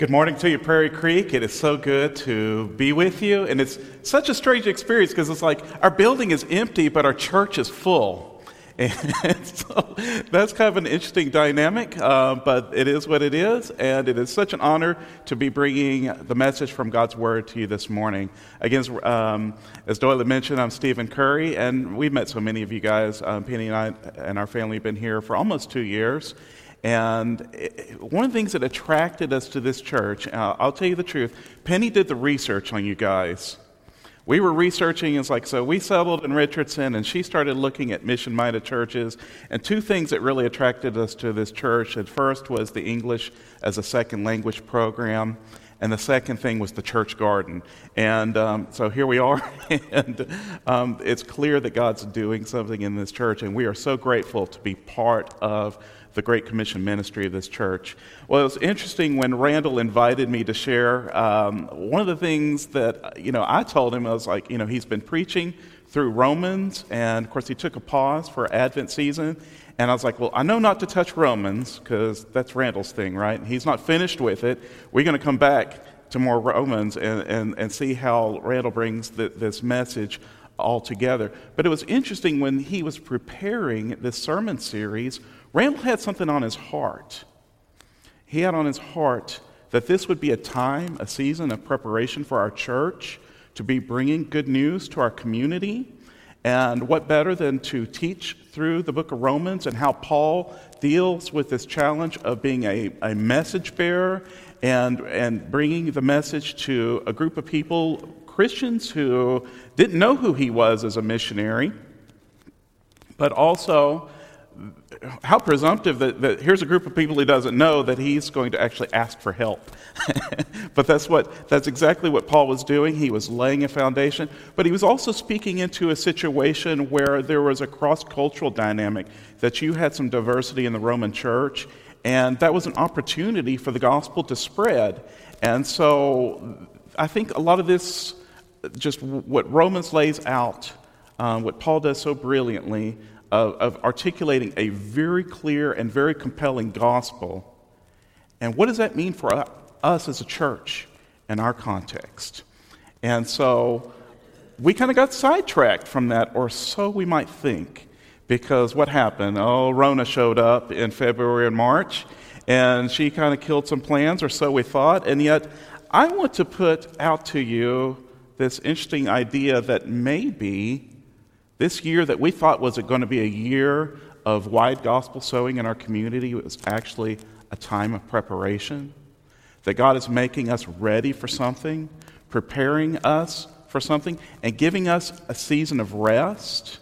Good morning to you, Prairie Creek. It is so good to be with you. And it's such a strange experience because it's like our building is empty, but our church is full. And so that's kind of an interesting dynamic, uh, but it is what it is. And it is such an honor to be bringing the message from God's Word to you this morning. Again, um, as Doyle mentioned, I'm Stephen Curry, and we've met so many of you guys. Um, Penny and I and our family have been here for almost two years. And one of the things that attracted us to this church, uh, I'll tell you the truth, Penny did the research on you guys. We were researching, it's like, so we settled in Richardson, and she started looking at mission minded churches. And two things that really attracted us to this church at first was the English as a second language program, and the second thing was the church garden. And um, so here we are, and um, it's clear that God's doing something in this church, and we are so grateful to be part of the Great Commission ministry of this church. Well, it was interesting when Randall invited me to share. Um, one of the things that, you know, I told him, I was like, you know, he's been preaching through Romans, and of course, he took a pause for Advent season. And I was like, well, I know not to touch Romans because that's Randall's thing, right? He's not finished with it. We're going to come back to more Romans and, and, and see how Randall brings the, this message all together. But it was interesting when he was preparing this sermon series Randall had something on his heart. He had on his heart that this would be a time, a season of preparation for our church to be bringing good news to our community. And what better than to teach through the book of Romans and how Paul deals with this challenge of being a, a message bearer and, and bringing the message to a group of people, Christians who didn't know who he was as a missionary, but also how presumptive that, that, here's a group of people he doesn't know that he's going to actually ask for help. but that's what that's exactly what Paul was doing. He was laying a foundation, but he was also speaking into a situation where there was a cross-cultural dynamic that you had some diversity in the Roman church, and that was an opportunity for the gospel to spread. And so I think a lot of this just what Romans lays out, um, what Paul does so brilliantly, of, of articulating a very clear and very compelling gospel. And what does that mean for us as a church in our context? And so we kind of got sidetracked from that, or so we might think, because what happened? Oh, Rona showed up in February and March, and she kind of killed some plans, or so we thought. And yet, I want to put out to you this interesting idea that maybe this year that we thought was going to be a year of wide gospel sowing in our community was actually a time of preparation. That God is making us ready for something, preparing us for something, and giving us a season of rest.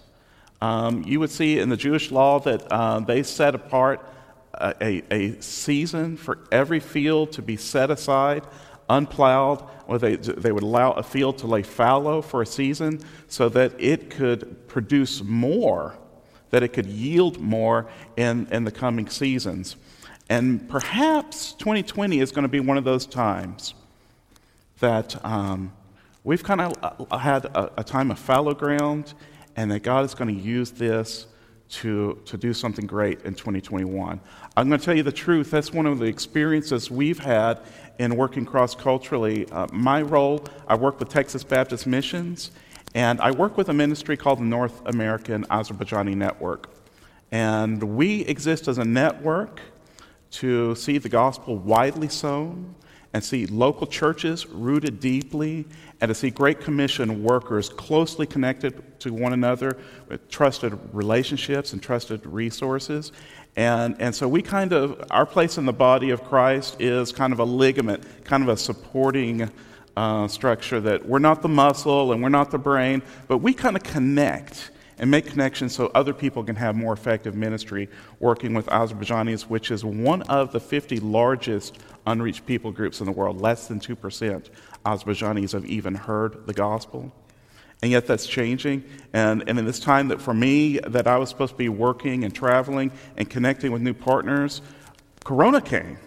Um, you would see in the Jewish law that uh, they set apart a, a, season for every field to be set aside unplowed, or they, they would allow a field to lay fallow for a season so that it could produce more, that it could yield more in, in the coming seasons. And perhaps 2020 is going to be one of those times that um, we've kind of uh, had a, a time of fallow ground, and that God is going to use this to, to do something great in 2021. I'm going to tell you the truth. That's one of the experiences we've had in working cross culturally. Uh, my role, I work with Texas Baptist Missions, and I work with a ministry called the North American Azerbaijani Network. And we exist as a network to see the gospel widely sown and see local churches rooted deeply and to see Great Commission workers closely connected to one another with trusted relationships and trusted resources. And, and so we kind of, our place in the body of Christ is kind of a ligament, kind of a supporting uh, structure that we're not the muscle and we're not the brain, but we kind of connect and make connections so other people can have more effective ministry working with Azerbaijanis, which is one of the 50 largest unreached people groups in the world. Less than 2% Azerbaijanis have even heard the gospel. And yet that's changing. And, and in this time that for me, that I was supposed to be working and traveling and connecting with new partners, Corona came.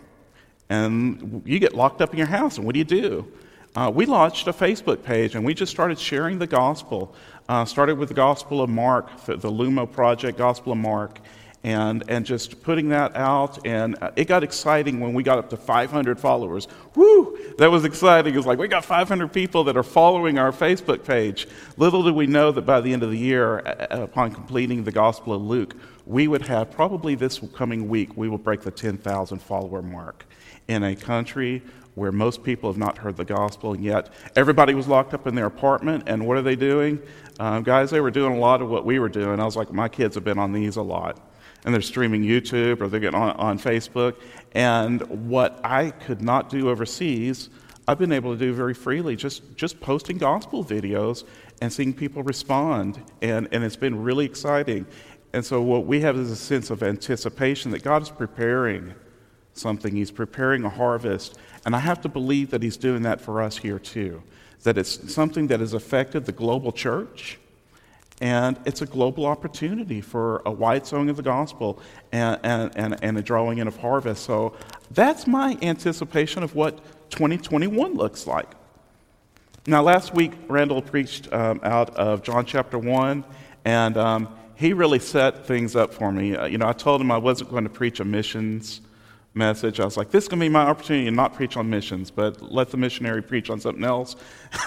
And you get locked up in your house, and what do you do? Uh, we launched a Facebook page and we just started sharing the gospel. Uh, started with the Gospel of Mark, the, the Lumo Project, Gospel of Mark. and, and just putting that out. And uh, it got exciting when we got up to 500 followers. Woo! That was exciting. It was like, we got 500 people that are following our Facebook page. Little did we know that by the end of the year, upon completing the Gospel of Luke, we would have probably this coming week, we will break the 10,000 follower mark in a country where most people have not heard the gospel, and yet everybody was locked up in their apartment. And what are they doing? Um, guys, they were doing a lot of what we were doing. I was like, my kids have been on these a lot. And they're streaming YouTube or they're getting on, on Facebook. And what I could not do overseas, I've been able to do very freely, just, just posting gospel videos and seeing people respond. And, and it's been really exciting. And so, what we have is a sense of anticipation that God is preparing something, He's preparing a harvest. And I have to believe that He's doing that for us here too. That it's something that has affected the global church, and it's a global opportunity for a wide sowing of the gospel and, and, and, and a drawing in of harvest. So that's my anticipation of what 2021 looks like. Now, last week, Randall preached um, out of John chapter 1, and um, he really set things up for me. Uh, you know, I told him I wasn't going to preach a missions message. I was like, this is going to be my opportunity to not preach on missions, but let the missionary preach on something else.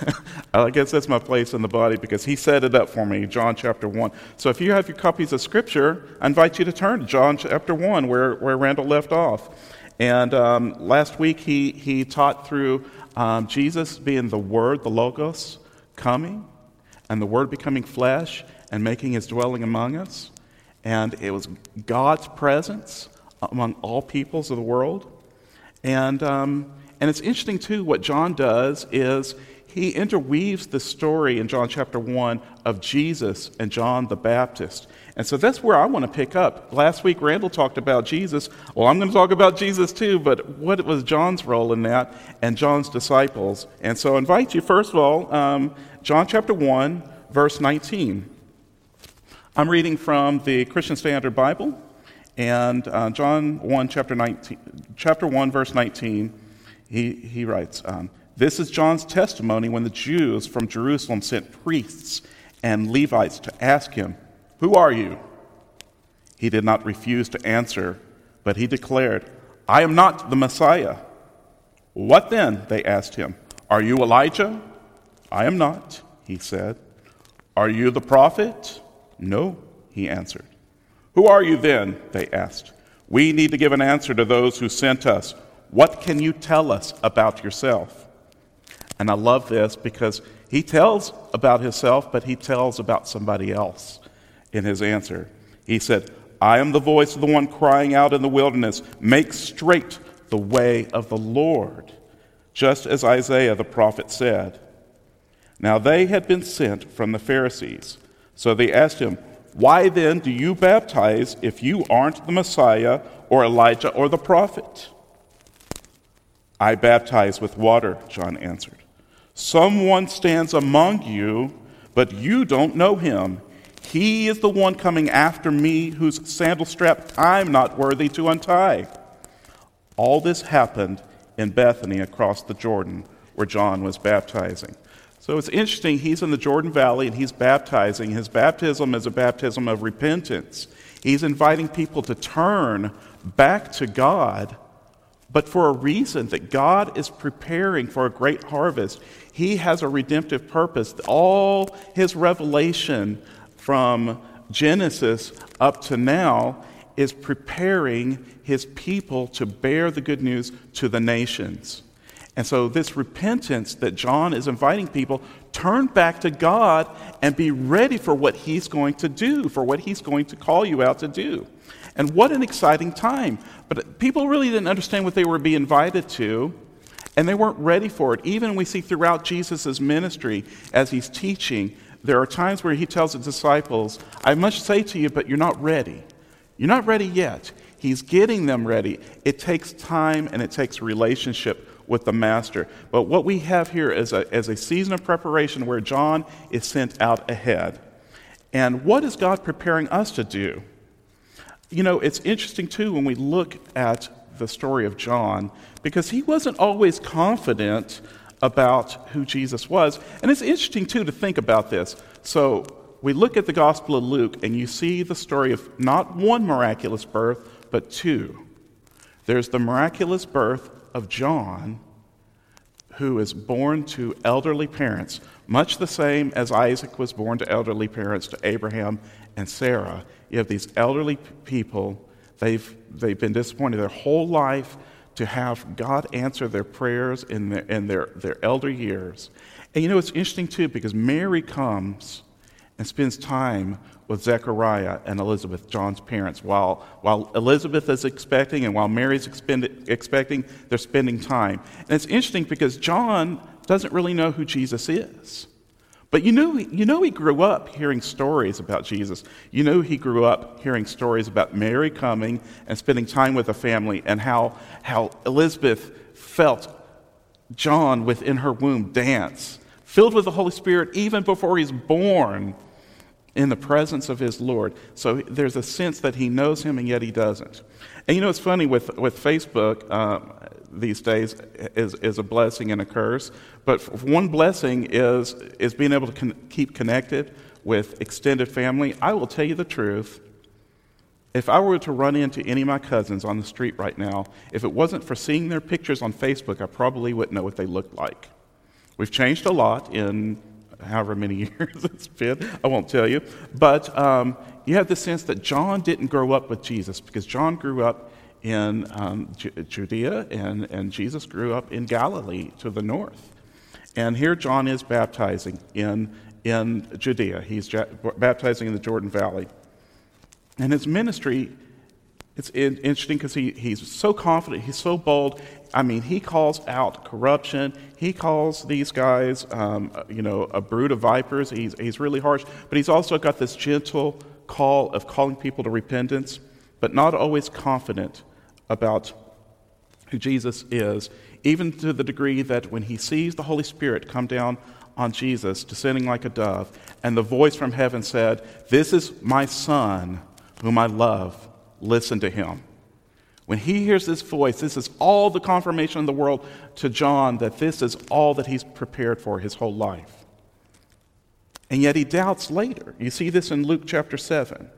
I guess that's my place in the body because he set it up for me, John chapter 1. So if you have your copies of Scripture, I invite you to turn to John chapter 1, where, where Randall left off. And um, last week he, he taught through um, Jesus being the Word, the Logos, coming, and the Word becoming flesh and making his dwelling among us. And it was God's presence among all peoples of the world. And, um, and it's interesting, too, what John does is he interweaves the story in John chapter 1 of Jesus and John the Baptist. And so that's where I want to pick up. Last week, Randall talked about Jesus. Well, I'm going to talk about Jesus too, but what was John's role in that and John's disciples? And so I invite you, first of all, um, John chapter 1, verse 19. I'm reading from the Christian Standard Bible. And uh, John 1, chapter, 19, chapter 1, verse 19, he, he writes, um, This is John's testimony when the Jews from Jerusalem sent priests and Levites to ask him, Who are you? He did not refuse to answer, but he declared, I am not the Messiah. What then? They asked him. Are you Elijah? I am not, he said. Are you the prophet? No, he answered. Who are you then? They asked. We need to give an answer to those who sent us. What can you tell us about yourself? And I love this because he tells about himself, but he tells about somebody else in his answer. He said, I am the voice of the one crying out in the wilderness, make straight the way of the Lord, just as Isaiah the prophet said. Now they had been sent from the Pharisees. So they asked him, why then do you baptize if you aren't the Messiah or Elijah or the prophet? I baptize with water, John answered. Someone stands among you, but you don't know him. He is the one coming after me whose sandal strap I'm not worthy to untie. All this happened in Bethany across the Jordan where John was baptizing. So it's interesting, he's in the Jordan Valley and he's baptizing. His baptism is a baptism of repentance. He's inviting people to turn back to God, but for a reason that God is preparing for a great harvest. He has a redemptive purpose. All his revelation from Genesis up to now is preparing his people to bear the good news to the nations. And so, this repentance that John is inviting people, turn back to God and be ready for what he's going to do, for what he's going to call you out to do. And what an exciting time. But people really didn't understand what they were being invited to, and they weren't ready for it. Even we see throughout Jesus' ministry as he's teaching, there are times where he tells his disciples, I must say to you, but you're not ready. You're not ready yet. He's getting them ready. It takes time and it takes relationship with the master. But what we have here is a, is a season of preparation where John is sent out ahead. And what is God preparing us to do? You know, it's interesting too when we look at the story of John because he wasn't always confident about who Jesus was. And it's interesting too to think about this. So, we look at the Gospel of Luke and you see the story of not one miraculous birth, but two. There's the miraculous birth of John, who is born to elderly parents, much the same as Isaac was born to elderly parents to Abraham and Sarah. You have these elderly people, they've, they've been disappointed their whole life to have God answer their prayers in their, in their, their elder years. And you know, it's interesting too, because Mary comes and spends time with Zechariah and Elizabeth, John's parents. While, while Elizabeth is expecting and while Mary's expend, expecting, they're spending time. And it's interesting because John doesn't really know who Jesus is. But you know, you know he grew up hearing stories about Jesus. You know he grew up hearing stories about Mary coming and spending time with the family and how, how Elizabeth felt John within her womb dance, filled with the Holy Spirit even before he's born in the presence of his Lord. So there's a sense that he knows him and yet he doesn't. And you know, it's funny with, with Facebook uh, these days is, is a blessing and a curse. But one blessing is, is being able to con- keep connected with extended family. I will tell you the truth. If I were to run into any of my cousins on the street right now, if it wasn't for seeing their pictures on Facebook, I probably wouldn't know what they looked like. We've changed a lot in however many years it's been. I won't tell you. But um, you have the sense that John didn't grow up with Jesus because John grew up in um, Judea and, and Jesus grew up in Galilee to the north. And here John is baptizing in, in Judea. He's ja- baptizing in the Jordan Valley. And his ministry, it's interesting because he, he's so confident, he's so bold, I mean, he calls out corruption. He calls these guys, um, you know, a brood of vipers. He's, he's really harsh, but he's also got this gentle call of calling people to repentance, but not always confident about who Jesus is, even to the degree that when he sees the Holy Spirit come down on Jesus, descending like a dove, and the voice from heaven said, This is my Son, whom I love, listen to him. When he hears this voice, this is all the confirmation in the world to John that this is all that he's prepared for his whole life. And yet he doubts later. You see this in Luke chapter 7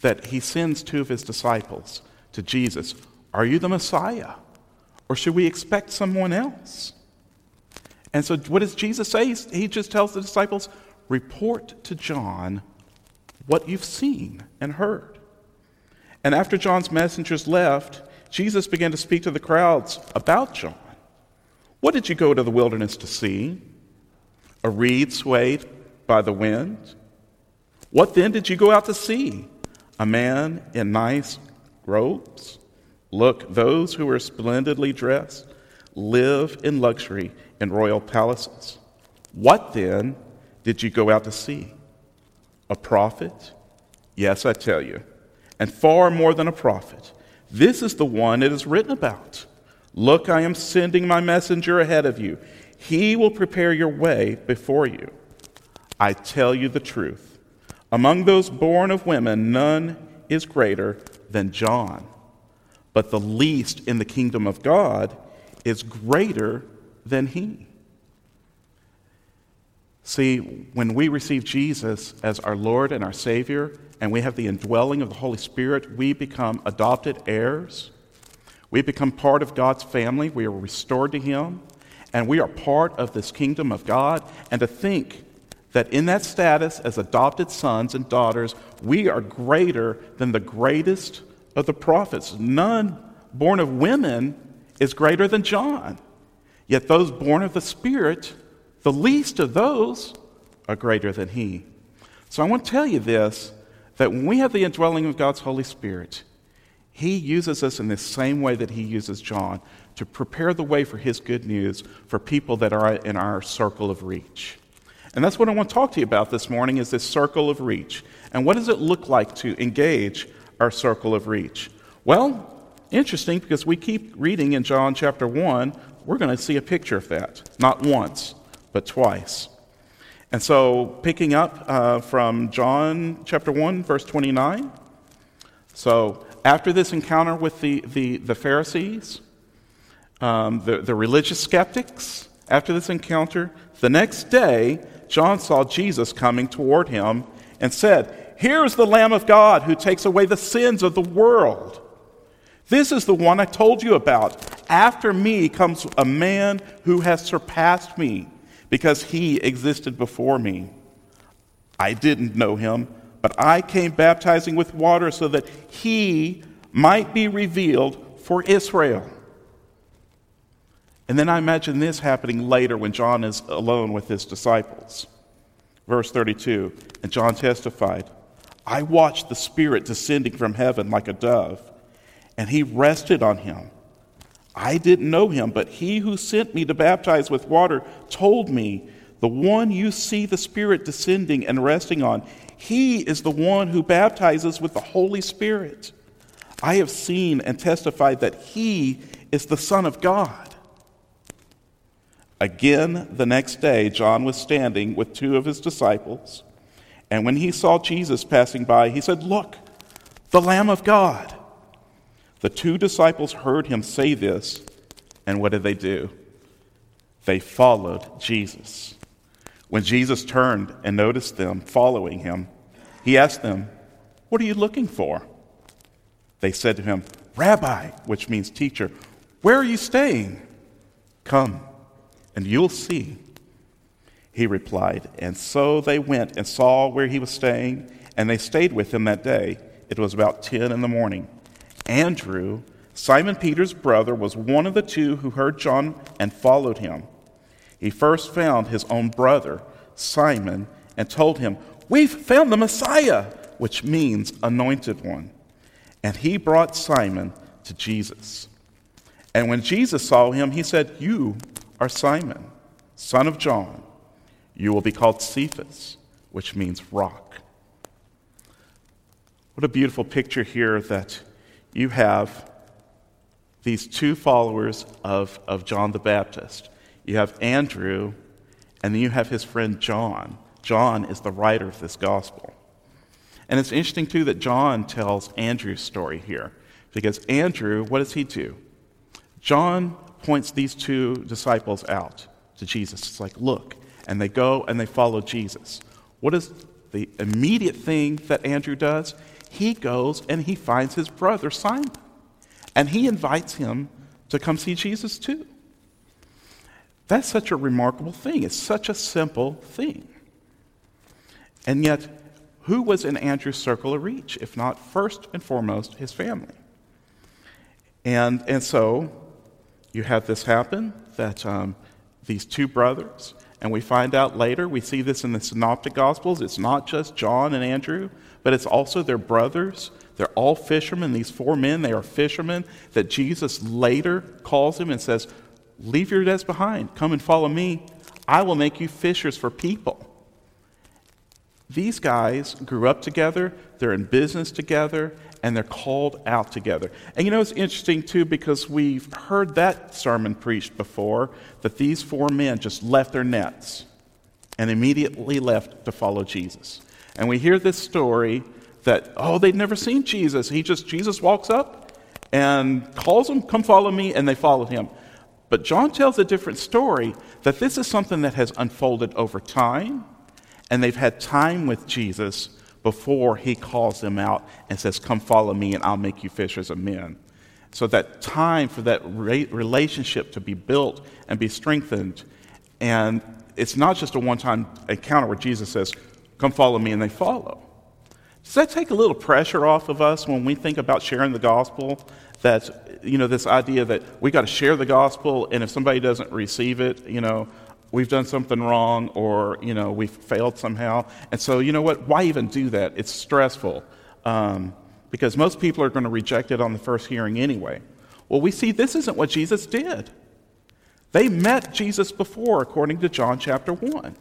that he sends two of his disciples to Jesus Are you the Messiah? Or should we expect someone else? And so, what does Jesus say? He just tells the disciples, Report to John what you've seen and heard. And after John's messengers left, Jesus began to speak to the crowds about John. What did you go to the wilderness to see? A reed swayed by the wind? What then did you go out to see? A man in nice robes? Look, those who are splendidly dressed live in luxury in royal palaces. What then did you go out to see? A prophet? Yes, I tell you and far more than a prophet. This is the one it is written about. Look, I am sending my messenger ahead of you. He will prepare your way before you. I tell you the truth. Among those born of women, none is greater than John. But the least in the kingdom of God is greater than he. See, when we receive Jesus as our Lord and our Savior, and we have the indwelling of the Holy Spirit, we become adopted heirs. We become part of God's family. We are restored to Him, and we are part of this kingdom of God. And to think that in that status as adopted sons and daughters, we are greater than the greatest of the prophets. None born of women is greater than John. Yet those born of the Spirit, the least of those, are greater than he. So I want to tell you this that when we have the indwelling of God's Holy Spirit, He uses us in the same way that He uses John to prepare the way for His good news for people that are in our circle of reach. And that's what I want to talk to you about this morning is this circle of reach. And what does it look like to engage our circle of reach? Well, interesting because we keep reading in John chapter 1, we're going to see a picture of that. Not once, but twice. And so, picking up uh, from John chapter 1, verse 29. So, after this encounter with the, the, the Pharisees, um, the, the religious skeptics, After this encounter, the next day, John saw Jesus coming toward him and said, Here is the Lamb of God who takes away the sins of the world. This is the one I told you about. After me comes a man who has surpassed me because he existed before me. I didn't know him, but I came baptizing with water so that he might be revealed for Israel. And then I imagine this happening later when John is alone with his disciples. Verse 32 And John testified, I watched the Spirit descending from heaven like a dove, and he rested on him. I didn't know him, but he who sent me to baptize with water told me, The one you see the Spirit descending and resting on, he is the one who baptizes with the Holy Spirit. I have seen and testified that he is the Son of God. Again, the next day, John was standing with two of his disciples, and when he saw Jesus passing by, he said, Look, the Lamb of God. The two disciples heard him say this, and what did they do? They followed Jesus. When Jesus turned and noticed them following him, he asked them, What are you looking for? They said to him, Rabbi, which means teacher, where are you staying? Come and you'll see. He replied, And so they went and saw where he was staying, and they stayed with him that day. It was about 10 in the morning. Andrew, Simon Peter's brother, was one of the two who heard John and followed him. He first found his own brother, Simon, and told him, We've found the Messiah, which means anointed one. And he brought Simon to Jesus. And when Jesus saw him, he said, You are Simon, son of John. You will be called Cephas, which means rock. What a beautiful picture here that you have these two followers of, of John the Baptist. You have Andrew, and then you have his friend John. John is the writer of this gospel. And it's interesting, too, that John tells Andrew's story here. Because Andrew, what does he do? John points these two disciples out to Jesus. It's like, look. And they go and they follow Jesus. What is the immediate thing that Andrew does? He goes and he finds his brother Simon. And he invites him to come see Jesus too. That's such a remarkable thing. It's such a simple thing. And yet, who was in Andrew's circle of reach, if not first and foremost his family? And, and so you have this happen that um, these two brothers, and we find out later, we see this in the Synoptic Gospels, it's not just John and Andrew, but it's also their brothers. They're all fishermen. These four men, they are fishermen that Jesus later calls them and says, Leave your nets behind. Come and follow me. I will make you fishers for people. These guys grew up together, they're in business together, and they're called out together. And you know, it's interesting too because we've heard that sermon preached before that these four men just left their nets and immediately left to follow Jesus. And we hear this story that, oh, they'd never seen Jesus. He just, Jesus walks up and calls them, come follow me, and they followed him. But John tells a different story that this is something that has unfolded over time, and they've had time with Jesus before he calls them out and says, Come follow me, and I'll make you fishers of men. So that time for that re- relationship to be built and be strengthened. And it's not just a one time encounter where Jesus says, Come follow me, and they follow. Does that take a little pressure off of us when we think about sharing the gospel? That, you know, this idea that we got to share the gospel, and if somebody doesn't receive it, you know, we've done something wrong or, you know, we've failed somehow. And so, you know what? Why even do that? It's stressful um, because most people are going to reject it on the first hearing anyway. Well, we see this isn't what Jesus did. They met Jesus before, according to John chapter 1.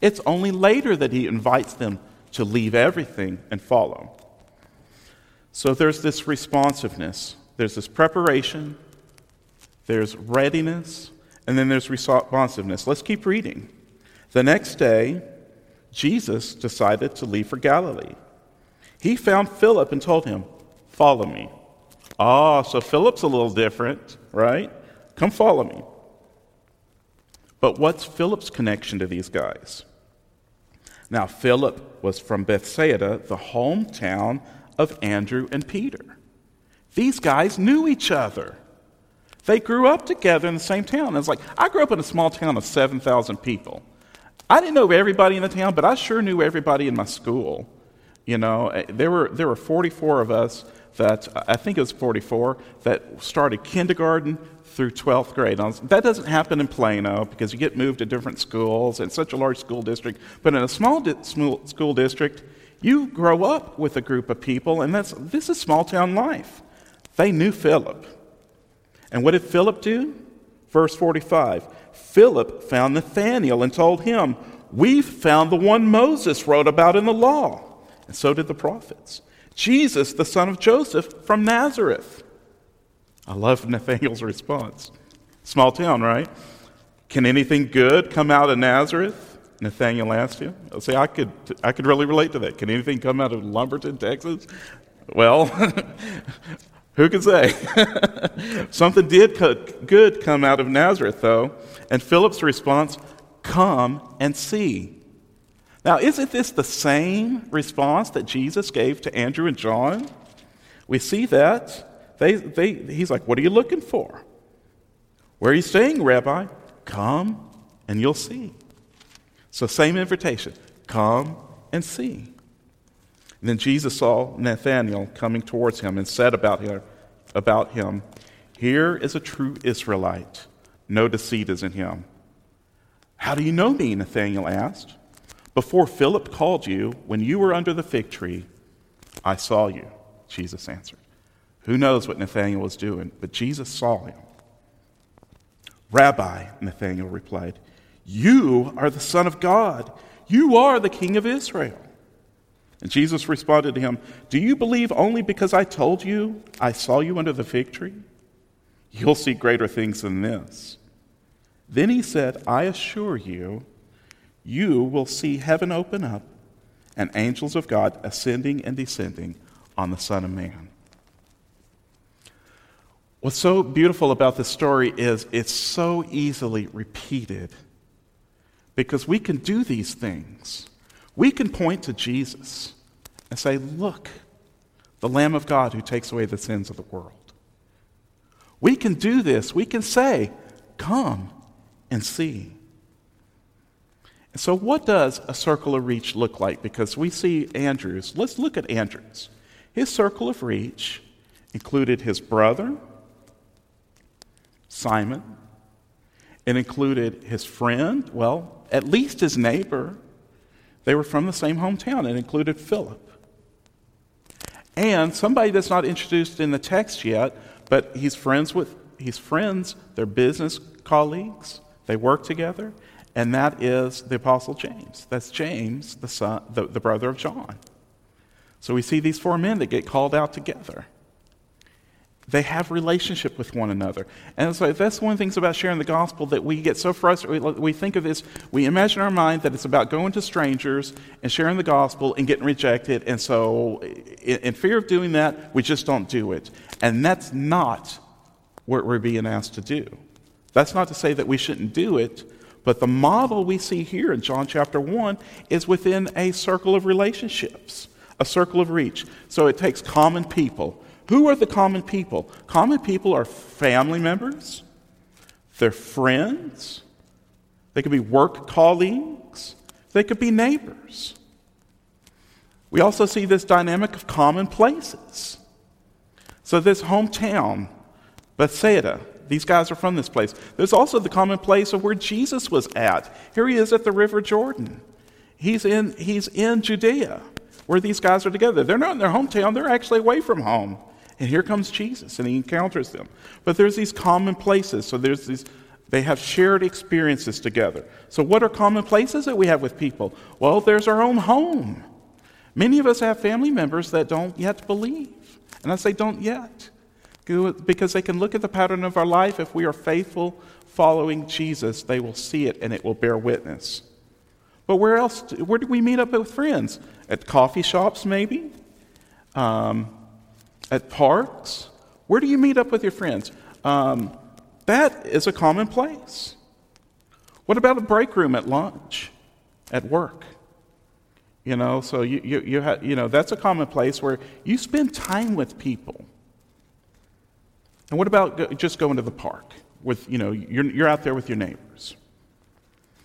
It's only later that he invites them to leave everything and follow. So there's this responsiveness, there's this preparation, there's readiness, and then there's responsiveness. Let's keep reading. The next day, Jesus decided to leave for Galilee. He found Philip and told him, Follow me. Ah, so Philip's a little different, right? Come follow me. But what's Philip's connection to these guys? Now, Philip was from Bethsaida, the hometown of Andrew and Peter. These guys knew each other. They grew up together in the same town. It's like, I grew up in a small town of 7,000 people. I didn't know everybody in the town, but I sure knew everybody in my school. You know, eh, there were, there were 44 of us that, I think it was 44, that started kindergarten through 12th grade. Now, that doesn't happen in Plano because you get moved to different schools. It's such a large school district. But in a small di- school district, you grow up with a group of people, and that's, this is small town life. They knew Philip. And what did Philip do? Verse 45 Philip found Nathanael and told him, We've found the one Moses wrote about in the law. And so did the prophets. Jesus, the son of Joseph from Nazareth. I love Nathanael's response. Small town, right? Can anything good come out of Nazareth? Nathanael asked him. I'll say I could, I could really relate to that. Can anything come out of Lumberton, Texas? Well, who can say? Something did good come out of Nazareth, though. And Philip's response, Come and see. Now, isn't this the same response that Jesus gave to Andrew and John? We see that. They, they, he's like, What are you looking for? Where are you staying, Rabbi? Come and you'll see. So, same invitation come and see. And then Jesus saw Nathanael coming towards him and said about him, about him, Here is a true Israelite. No deceit is in him. How do you know me? Nathanael asked. Before Philip called you, when you were under the fig tree, I saw you, Jesus answered. Who knows what Nathanael was doing, but Jesus saw him. Rabbi, Nathanael replied, You are the Son of God. You are the King of Israel. And Jesus responded to him, Do you believe only because I told you I saw you under the fig tree? You'll see greater things than this. Then he said, I assure you, you will see heaven open up and angels of God ascending and descending on the Son of Man. What's so beautiful about this story is it's so easily repeated because we can do these things. We can point to Jesus and say, Look, the Lamb of God who takes away the sins of the world. We can do this. We can say, Come and see. And so, what does a circle of reach look like? Because we see Andrew's. Let's look at Andrew's. His circle of reach included his brother, Simon. It included his friend, well, at least his neighbor. They were from the same hometown. It included Philip. And somebody that's not introduced in the text yet, but he's friends with, he's friends, they're business colleagues, they work together, and that is the Apostle James. That's James, the, son, the, the brother of John. So we see these four men that get called out together. They have relationship with one another. And so that's one of the things about sharing the gospel that we get so frustrated. We, think of this, we imagine in our mind that it's about going to strangers and sharing the gospel and getting rejected. And so, in fear of doing that, we just don't do it. And that's not what we're being asked to do. That's not to say that we shouldn't do it, but the model we see here in John chapter 1 is within a circle of relationships, a circle of reach. So it takes common people. Who are the common people? Common people are family members, they're friends, they could be work colleagues, they could be neighbors. We also see this dynamic of common places. So, this hometown, Bethsaida, these guys are from this place. There's also the common place of where Jesus was at. Here he is at the River Jordan. He's in, he's in Judea, where these guys are together. They're not in their hometown, they're actually away from home. And here comes Jesus, and he encounters them. But there's these common places. So there's these, they have shared experiences together. So, what are common places that we have with people? Well, there's our own home. Many of us have family members that don't yet believe. And I say don't yet because they can look at the pattern of our life. If we are faithful following Jesus, they will see it and it will bear witness. But where else? Where do we meet up with friends? At coffee shops, maybe? Um, at parks? Where do you meet up with your friends? Um, that is a common place. What about a break room at lunch, at work? You know, so you, you, you, ha- you know, that's a common place where you spend time with people. And what about just going to the park with, you know, you're, you're out there with your neighbors?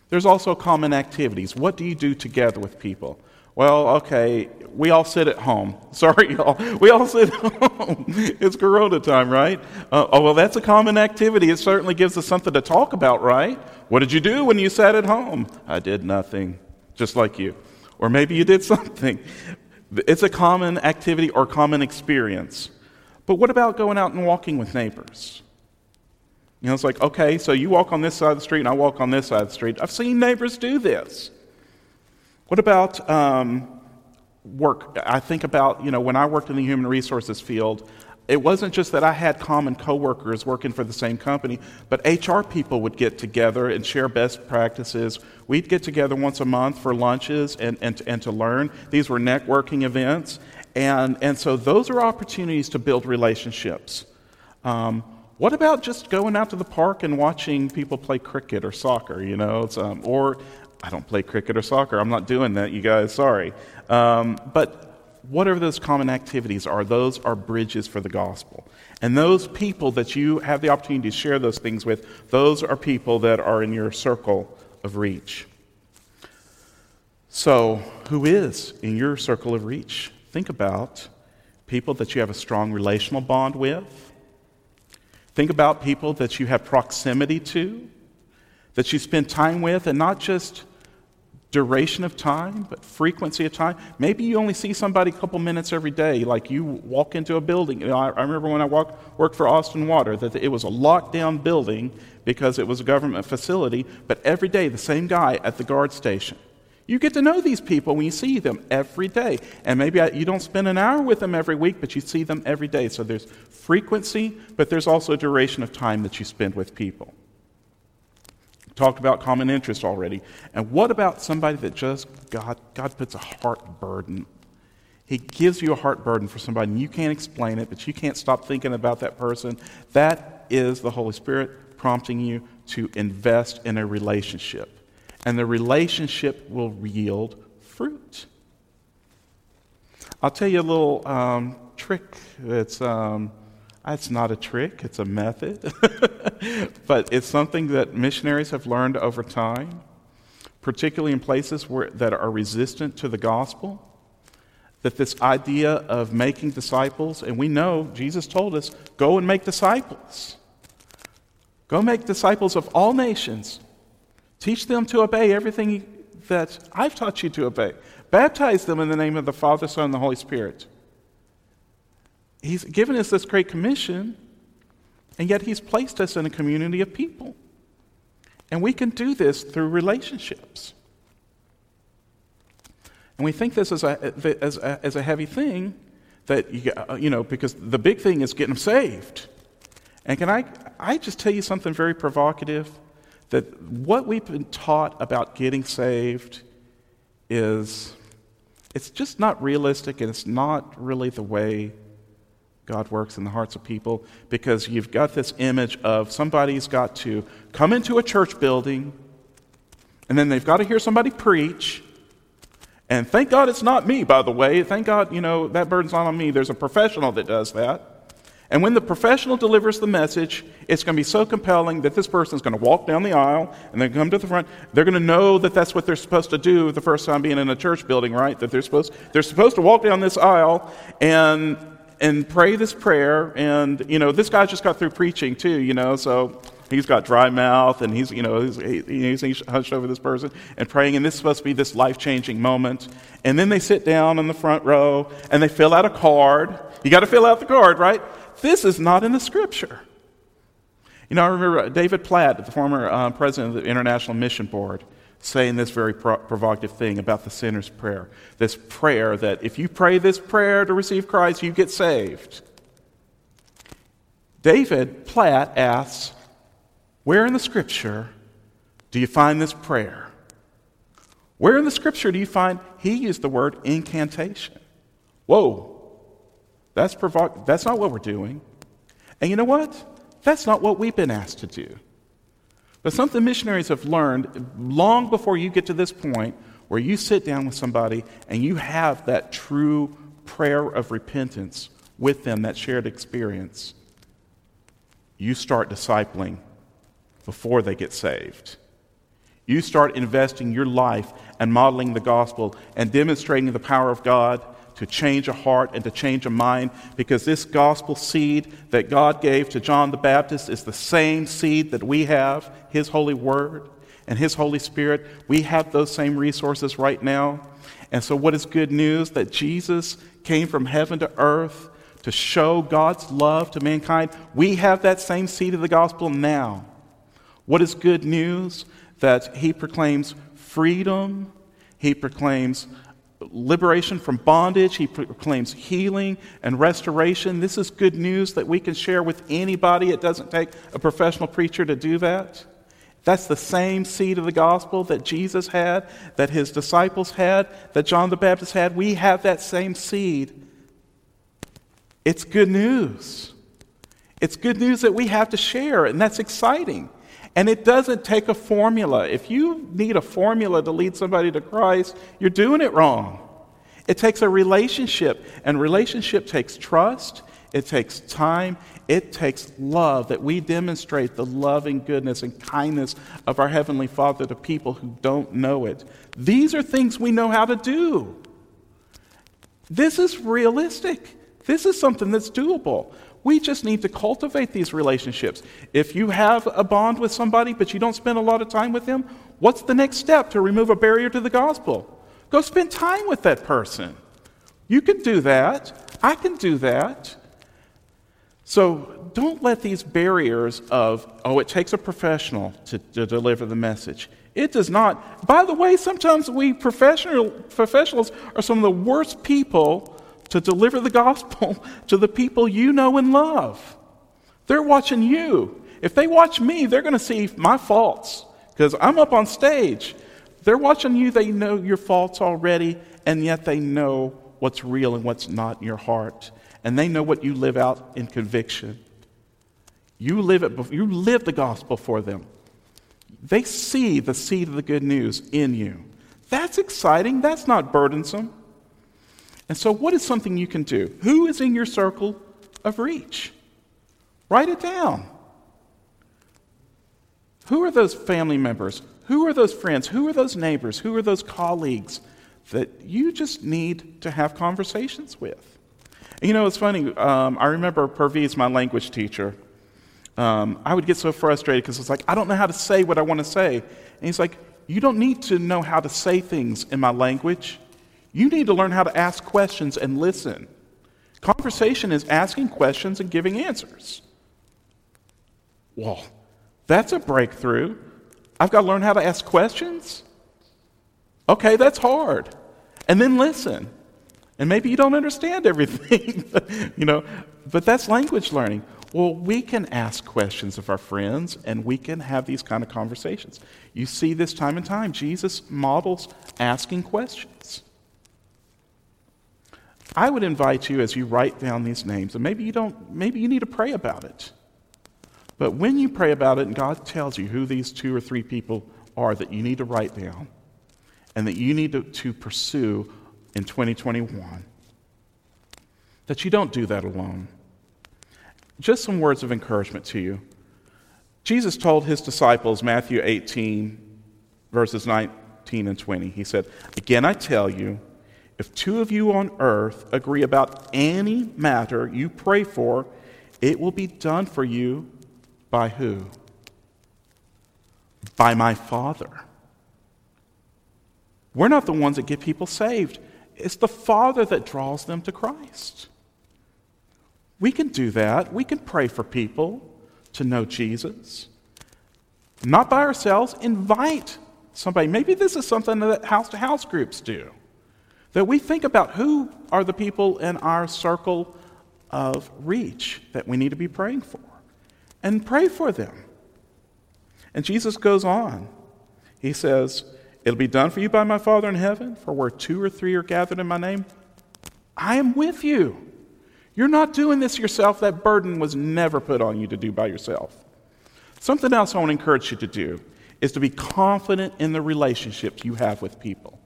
There's also common activities. What do you do together with people? Well, okay, we all sit at home. Sorry, y'all. We all sit at home. it's Corona time, right? Uh, oh, well, that's a common activity. It certainly gives us something to talk about, right? What did you do when you sat at home? I did nothing, just like you. Or maybe you did something. It's a common activity or common experience. But what about going out and walking with neighbors? You know, it's like, okay, so you walk on this side of the street and I walk on this side of the street. I've seen neighbors do this. What about um, work? I think about, you know, when I worked in the human resources field, it wasn't just that I had common coworkers working for the same company, but HR people would get together and share best practices. We'd get together once a month for lunches and, and, and to learn. These were networking events. And, and so those are opportunities to build relationships. Um, what about just going out to the park and watching people play cricket or soccer, you know? Um, or I don't play cricket or soccer. I'm not doing that, you guys. Sorry. Um, but whatever those common activities are, those are bridges for the gospel. And those people that you have the opportunity to share those things with, those are people that are in your circle of reach. So, who is in your circle of reach? Think about people that you have a strong relational bond with. Think about people that you have proximity to, that you spend time with, and not just duration of time, but frequency of time. Maybe you only see somebody a couple minutes every day, like you walk into a building. You know, I, I, remember when I walk, worked for Austin Water that it was a lockdown building because it was a government facility, but every day the same guy at the guard station. You get to know these people when you see them every day. And maybe you don't spend an hour with them every week, but you see them every day. So there's frequency, but there's also duration of time that you spend with people. Talked about common interest already. And what about somebody that just God, God puts a heart burden? He gives you a heart burden for somebody, and you can't explain it, but you can't stop thinking about that person. That is the Holy Spirit prompting you to invest in a relationship and the relationship will yield fruit. I'll tell you a little um, trick. that's. um, it's not a trick, it's a method, but it's something that missionaries have learned over time, particularly in places where, that are resistant to the gospel. That this idea of making disciples, and we know Jesus told us, go and make disciples. Go make disciples of all nations, Teach them to obey everything that I've taught you to obey. Baptize them in the name of the Father, Son, and the Holy Spirit. He's given us this great commission, and yet He's placed us in a community of people. And we can do this through relationships. And we think this is a, as, a, as a heavy thing that, you, uh, you know, because the big thing is getting them saved. And can I, I just tell you something very provocative? that what we've been taught about getting saved is it's just not realistic and it's not really the way God works in the hearts of people because you've got this image of somebody's got to come into a church building and then they've got to hear somebody preach. And thank God it's not me, by the way. Thank God, you know, that burden's not on me. There's a professional that does that. And when the professional delivers the message, it's going to be so compelling that this person is going to walk down the aisle and then come to the front. They're going to know that that's what they're supposed to do the first time being in a church building, right? That they're supposed they're supposed to walk down this aisle and and pray this prayer. And you know, this guy just got through preaching too, you know, so he's got dry mouth and he's you know he's, he's, he's hushed over this person and praying. And this is supposed to be this life changing moment. And then they sit down in the front row and they fill out a card. You got to fill out the card, right? This is not in the scripture. You know, I remember David Platt, the former uh, president of the International Mission Board, saying this very pro- provocative thing about the sinner's prayer. This prayer that if you pray this prayer to receive Christ, you get saved. David Platt asks, Where in the scripture do you find this prayer? Where in the scripture do you find he used the word incantation? Whoa, that's, provo- that's not what we're doing. And you know what? That's not what we've been asked to do. But something missionaries have learned long before you get to this point where you sit down with somebody and you have that true prayer of repentance with them, that shared experience, you start discipling before they get saved. You start investing your life and modeling the gospel and demonstrating the power of God to change a heart and to change a mind because this gospel seed that God gave to John the Baptist is the same seed that we have, His holy word and His Holy Spirit. We have those same resources right now. And so, what is good news? That Jesus came from heaven to earth to show God's love to mankind. We have that same seed of the gospel now. What is good news? That He proclaims freedom, He proclaims liberation from bondage. He proclaims healing and restoration. This is good news that we can share with anybody. It doesn't take a professional preacher to do that. That's the same seed of the gospel that Jesus had, that his disciples had, that John the Baptist had. We have that same seed. It's good news. It's good news that we have to share, and that's exciting. And it doesn't take a formula. If you need a formula to lead somebody to Christ, you're doing it wrong. It takes a relationship, and relationship takes trust, it takes time, it takes love that we demonstrate the loving goodness and kindness of our Heavenly Father to people who don't know it. These are things we know how to do. This is realistic. This is something that's doable. We just need to cultivate these relationships. If you have a bond with somebody but you don't spend a lot of time with them, what's the next step to remove a barrier to the gospel? Go spend time with that person. You can do that. I can do that. So don't let these barriers of, oh, it takes a professional to, to deliver the message. It does not. By the way, sometimes we professional, professionals are some of the worst people to deliver the gospel to the people you know and love. They're watching you. If they watch me, they're going to see my faults because I'm up on stage. They're watching you, they know your faults already, and yet they know what's real and what's not in your heart. And they know what you live out in conviction. You live, it, you live the gospel for them. They see the seed of the good news in you. That's exciting. That's not burdensome. And so, what is something you can do? Who is in your circle of reach? Write it down. Who are those family members? Who are those friends? Who are those neighbors? Who are those colleagues that you just need to have conversations with? You know, it's funny. Um, I remember Pervez, my language teacher. Um, I would get so frustrated because it's like, I don't know how to say what I want to say. And he's like, You don't need to know how to say things in my language. You need to learn how to ask questions and listen. Conversation is asking questions and giving answers. Well, that's a breakthrough. I've got to learn how to ask questions? Okay, that's hard. And then listen. And maybe you don't understand everything, you know, but that's language learning. Well, we can ask questions of our friends and we can have these kind of conversations. You see this time and time. Jesus models asking questions. I would invite you as you write down these names, and maybe you don't, maybe you need to pray about it. But when you pray about it and God tells you who these two or three people are that you need to write down and that you need to, to pursue in 2021, that you don't do that alone. Just some words of encouragement to you. Jesus told his disciples, Matthew 18, verses 19 and 20, he said, Again, I tell you, if two of you on earth agree about any matter you pray for, it will be done for you by who? By my Father. We're not the ones that get people saved, it's the Father that draws them to Christ. We can do that. We can pray for people to know Jesus. Not by ourselves, invite somebody. Maybe this is something that house to house groups do. That we think about who are the people in our circle of reach that we need to be praying for and pray for them. And Jesus goes on. He says, It'll be done for you by my Father in heaven, for where two or three are gathered in my name, I am with you. You're not doing this yourself. That burden was never put on you to do by yourself. Something else I want to encourage you to do is to be confident in the relationships you have with people.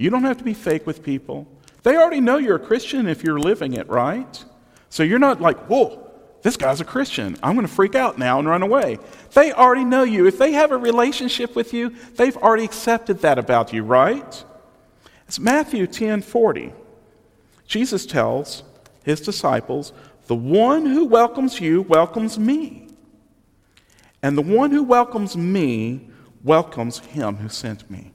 You don't have to be fake with people. They already know you're a Christian if you're living it, right? So you're not like, whoa, this guy's a Christian. I'm going to freak out now and run away. They already know you. If they have a relationship with you, they've already accepted that about you, right? It's Matthew 10 40. Jesus tells his disciples, The one who welcomes you welcomes me. And the one who welcomes me welcomes him who sent me.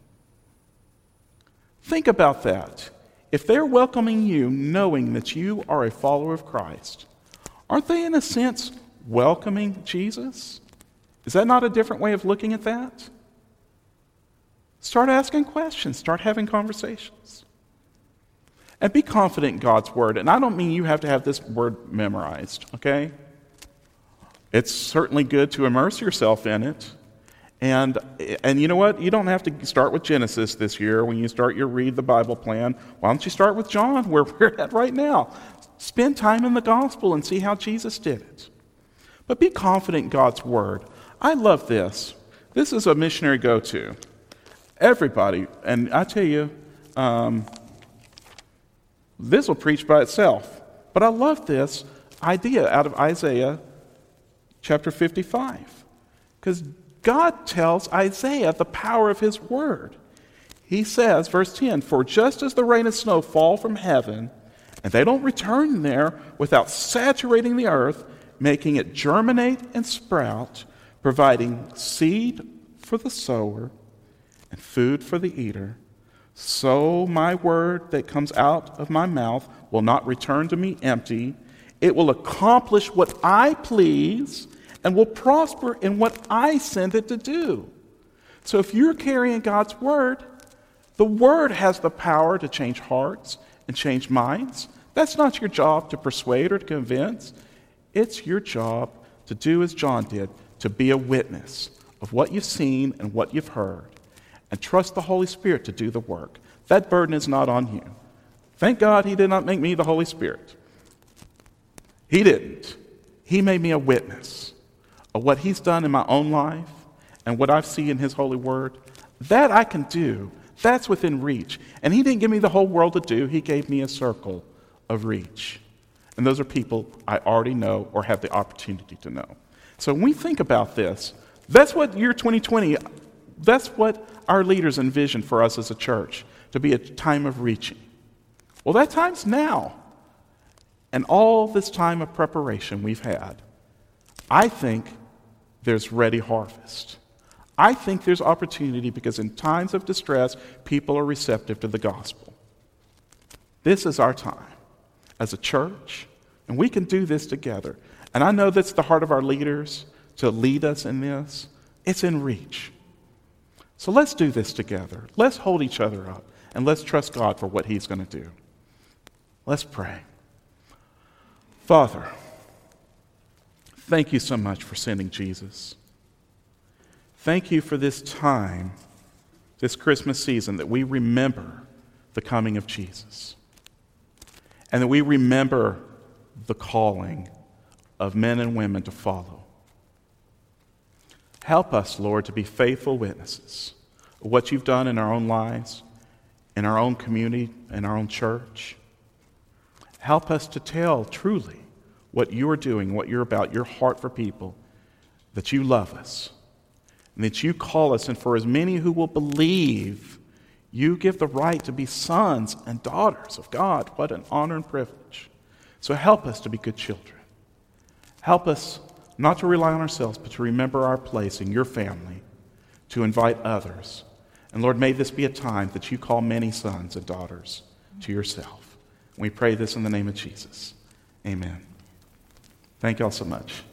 Think about that. If they're welcoming you knowing that you are a follower of Christ, aren't they, in a sense, welcoming Jesus? Is that not a different way of looking at that? Start asking questions, start having conversations. And be confident in God's word. And I don't mean you have to have this word memorized, okay? It's certainly good to immerse yourself in it. And, and you know what? You don't have to start with Genesis this year when you start your Read the Bible plan. Why don't you start with John, where we're at right now? Spend time in the gospel and see how Jesus did it. But be confident in God's word. I love this. This is a missionary go to. Everybody, and I tell you, um, this will preach by itself. But I love this idea out of Isaiah chapter 55. Because God tells Isaiah the power of his word. He says, verse 10 For just as the rain and snow fall from heaven, and they don't return there without saturating the earth, making it germinate and sprout, providing seed for the sower and food for the eater, so my word that comes out of my mouth will not return to me empty. It will accomplish what I please and will prosper in what I send it to do. So if you're carrying God's word, the word has the power to change hearts and change minds. That's not your job to persuade or to convince. It's your job to do as John did, to be a witness of what you've seen and what you've heard, and trust the Holy Spirit to do the work. That burden is not on you. Thank God he did not make me the Holy Spirit. He didn't. He made me a witness of what He's done in my own life and what I've seen in His holy word, that I can do. That's within reach. And He didn't give me the whole world to do, He gave me a circle of reach. And those are people I already know or have the opportunity to know. So when we think about this, that's what year 2020, that's what our leaders envision for us as a church to be a time of reaching. Well, that time's now. And all this time of preparation we've had, I think there's ready harvest. I think there's opportunity because in times of distress, people are receptive to the gospel. This is our time as a church, and we can do this together. And I know that's the heart of our leaders to lead us in this. It's in reach. So let's do this together. Let's hold each other up, and let's trust God for what He's going to do. Let's pray. Father, Thank you so much for sending Jesus. Thank you for this time, this Christmas season, that we remember the coming of Jesus. And that we remember the calling of men and women to follow. Help us, Lord, to be faithful witnesses of what you've done in our own lives, in our own community, in our own church. Help us to tell truly what you are doing, what you're about, your heart for people, that you love us, and that you call us, and for as many who will believe, you give the right to be sons and daughters of God. What an honor and privilege. So help us to be good children. Help us not to rely on ourselves, but to remember our place in your family, to invite others. And Lord, may this be a time that you call many sons and daughters to yourself. We pray this in the name of Jesus. Amen. Thank y'all so much.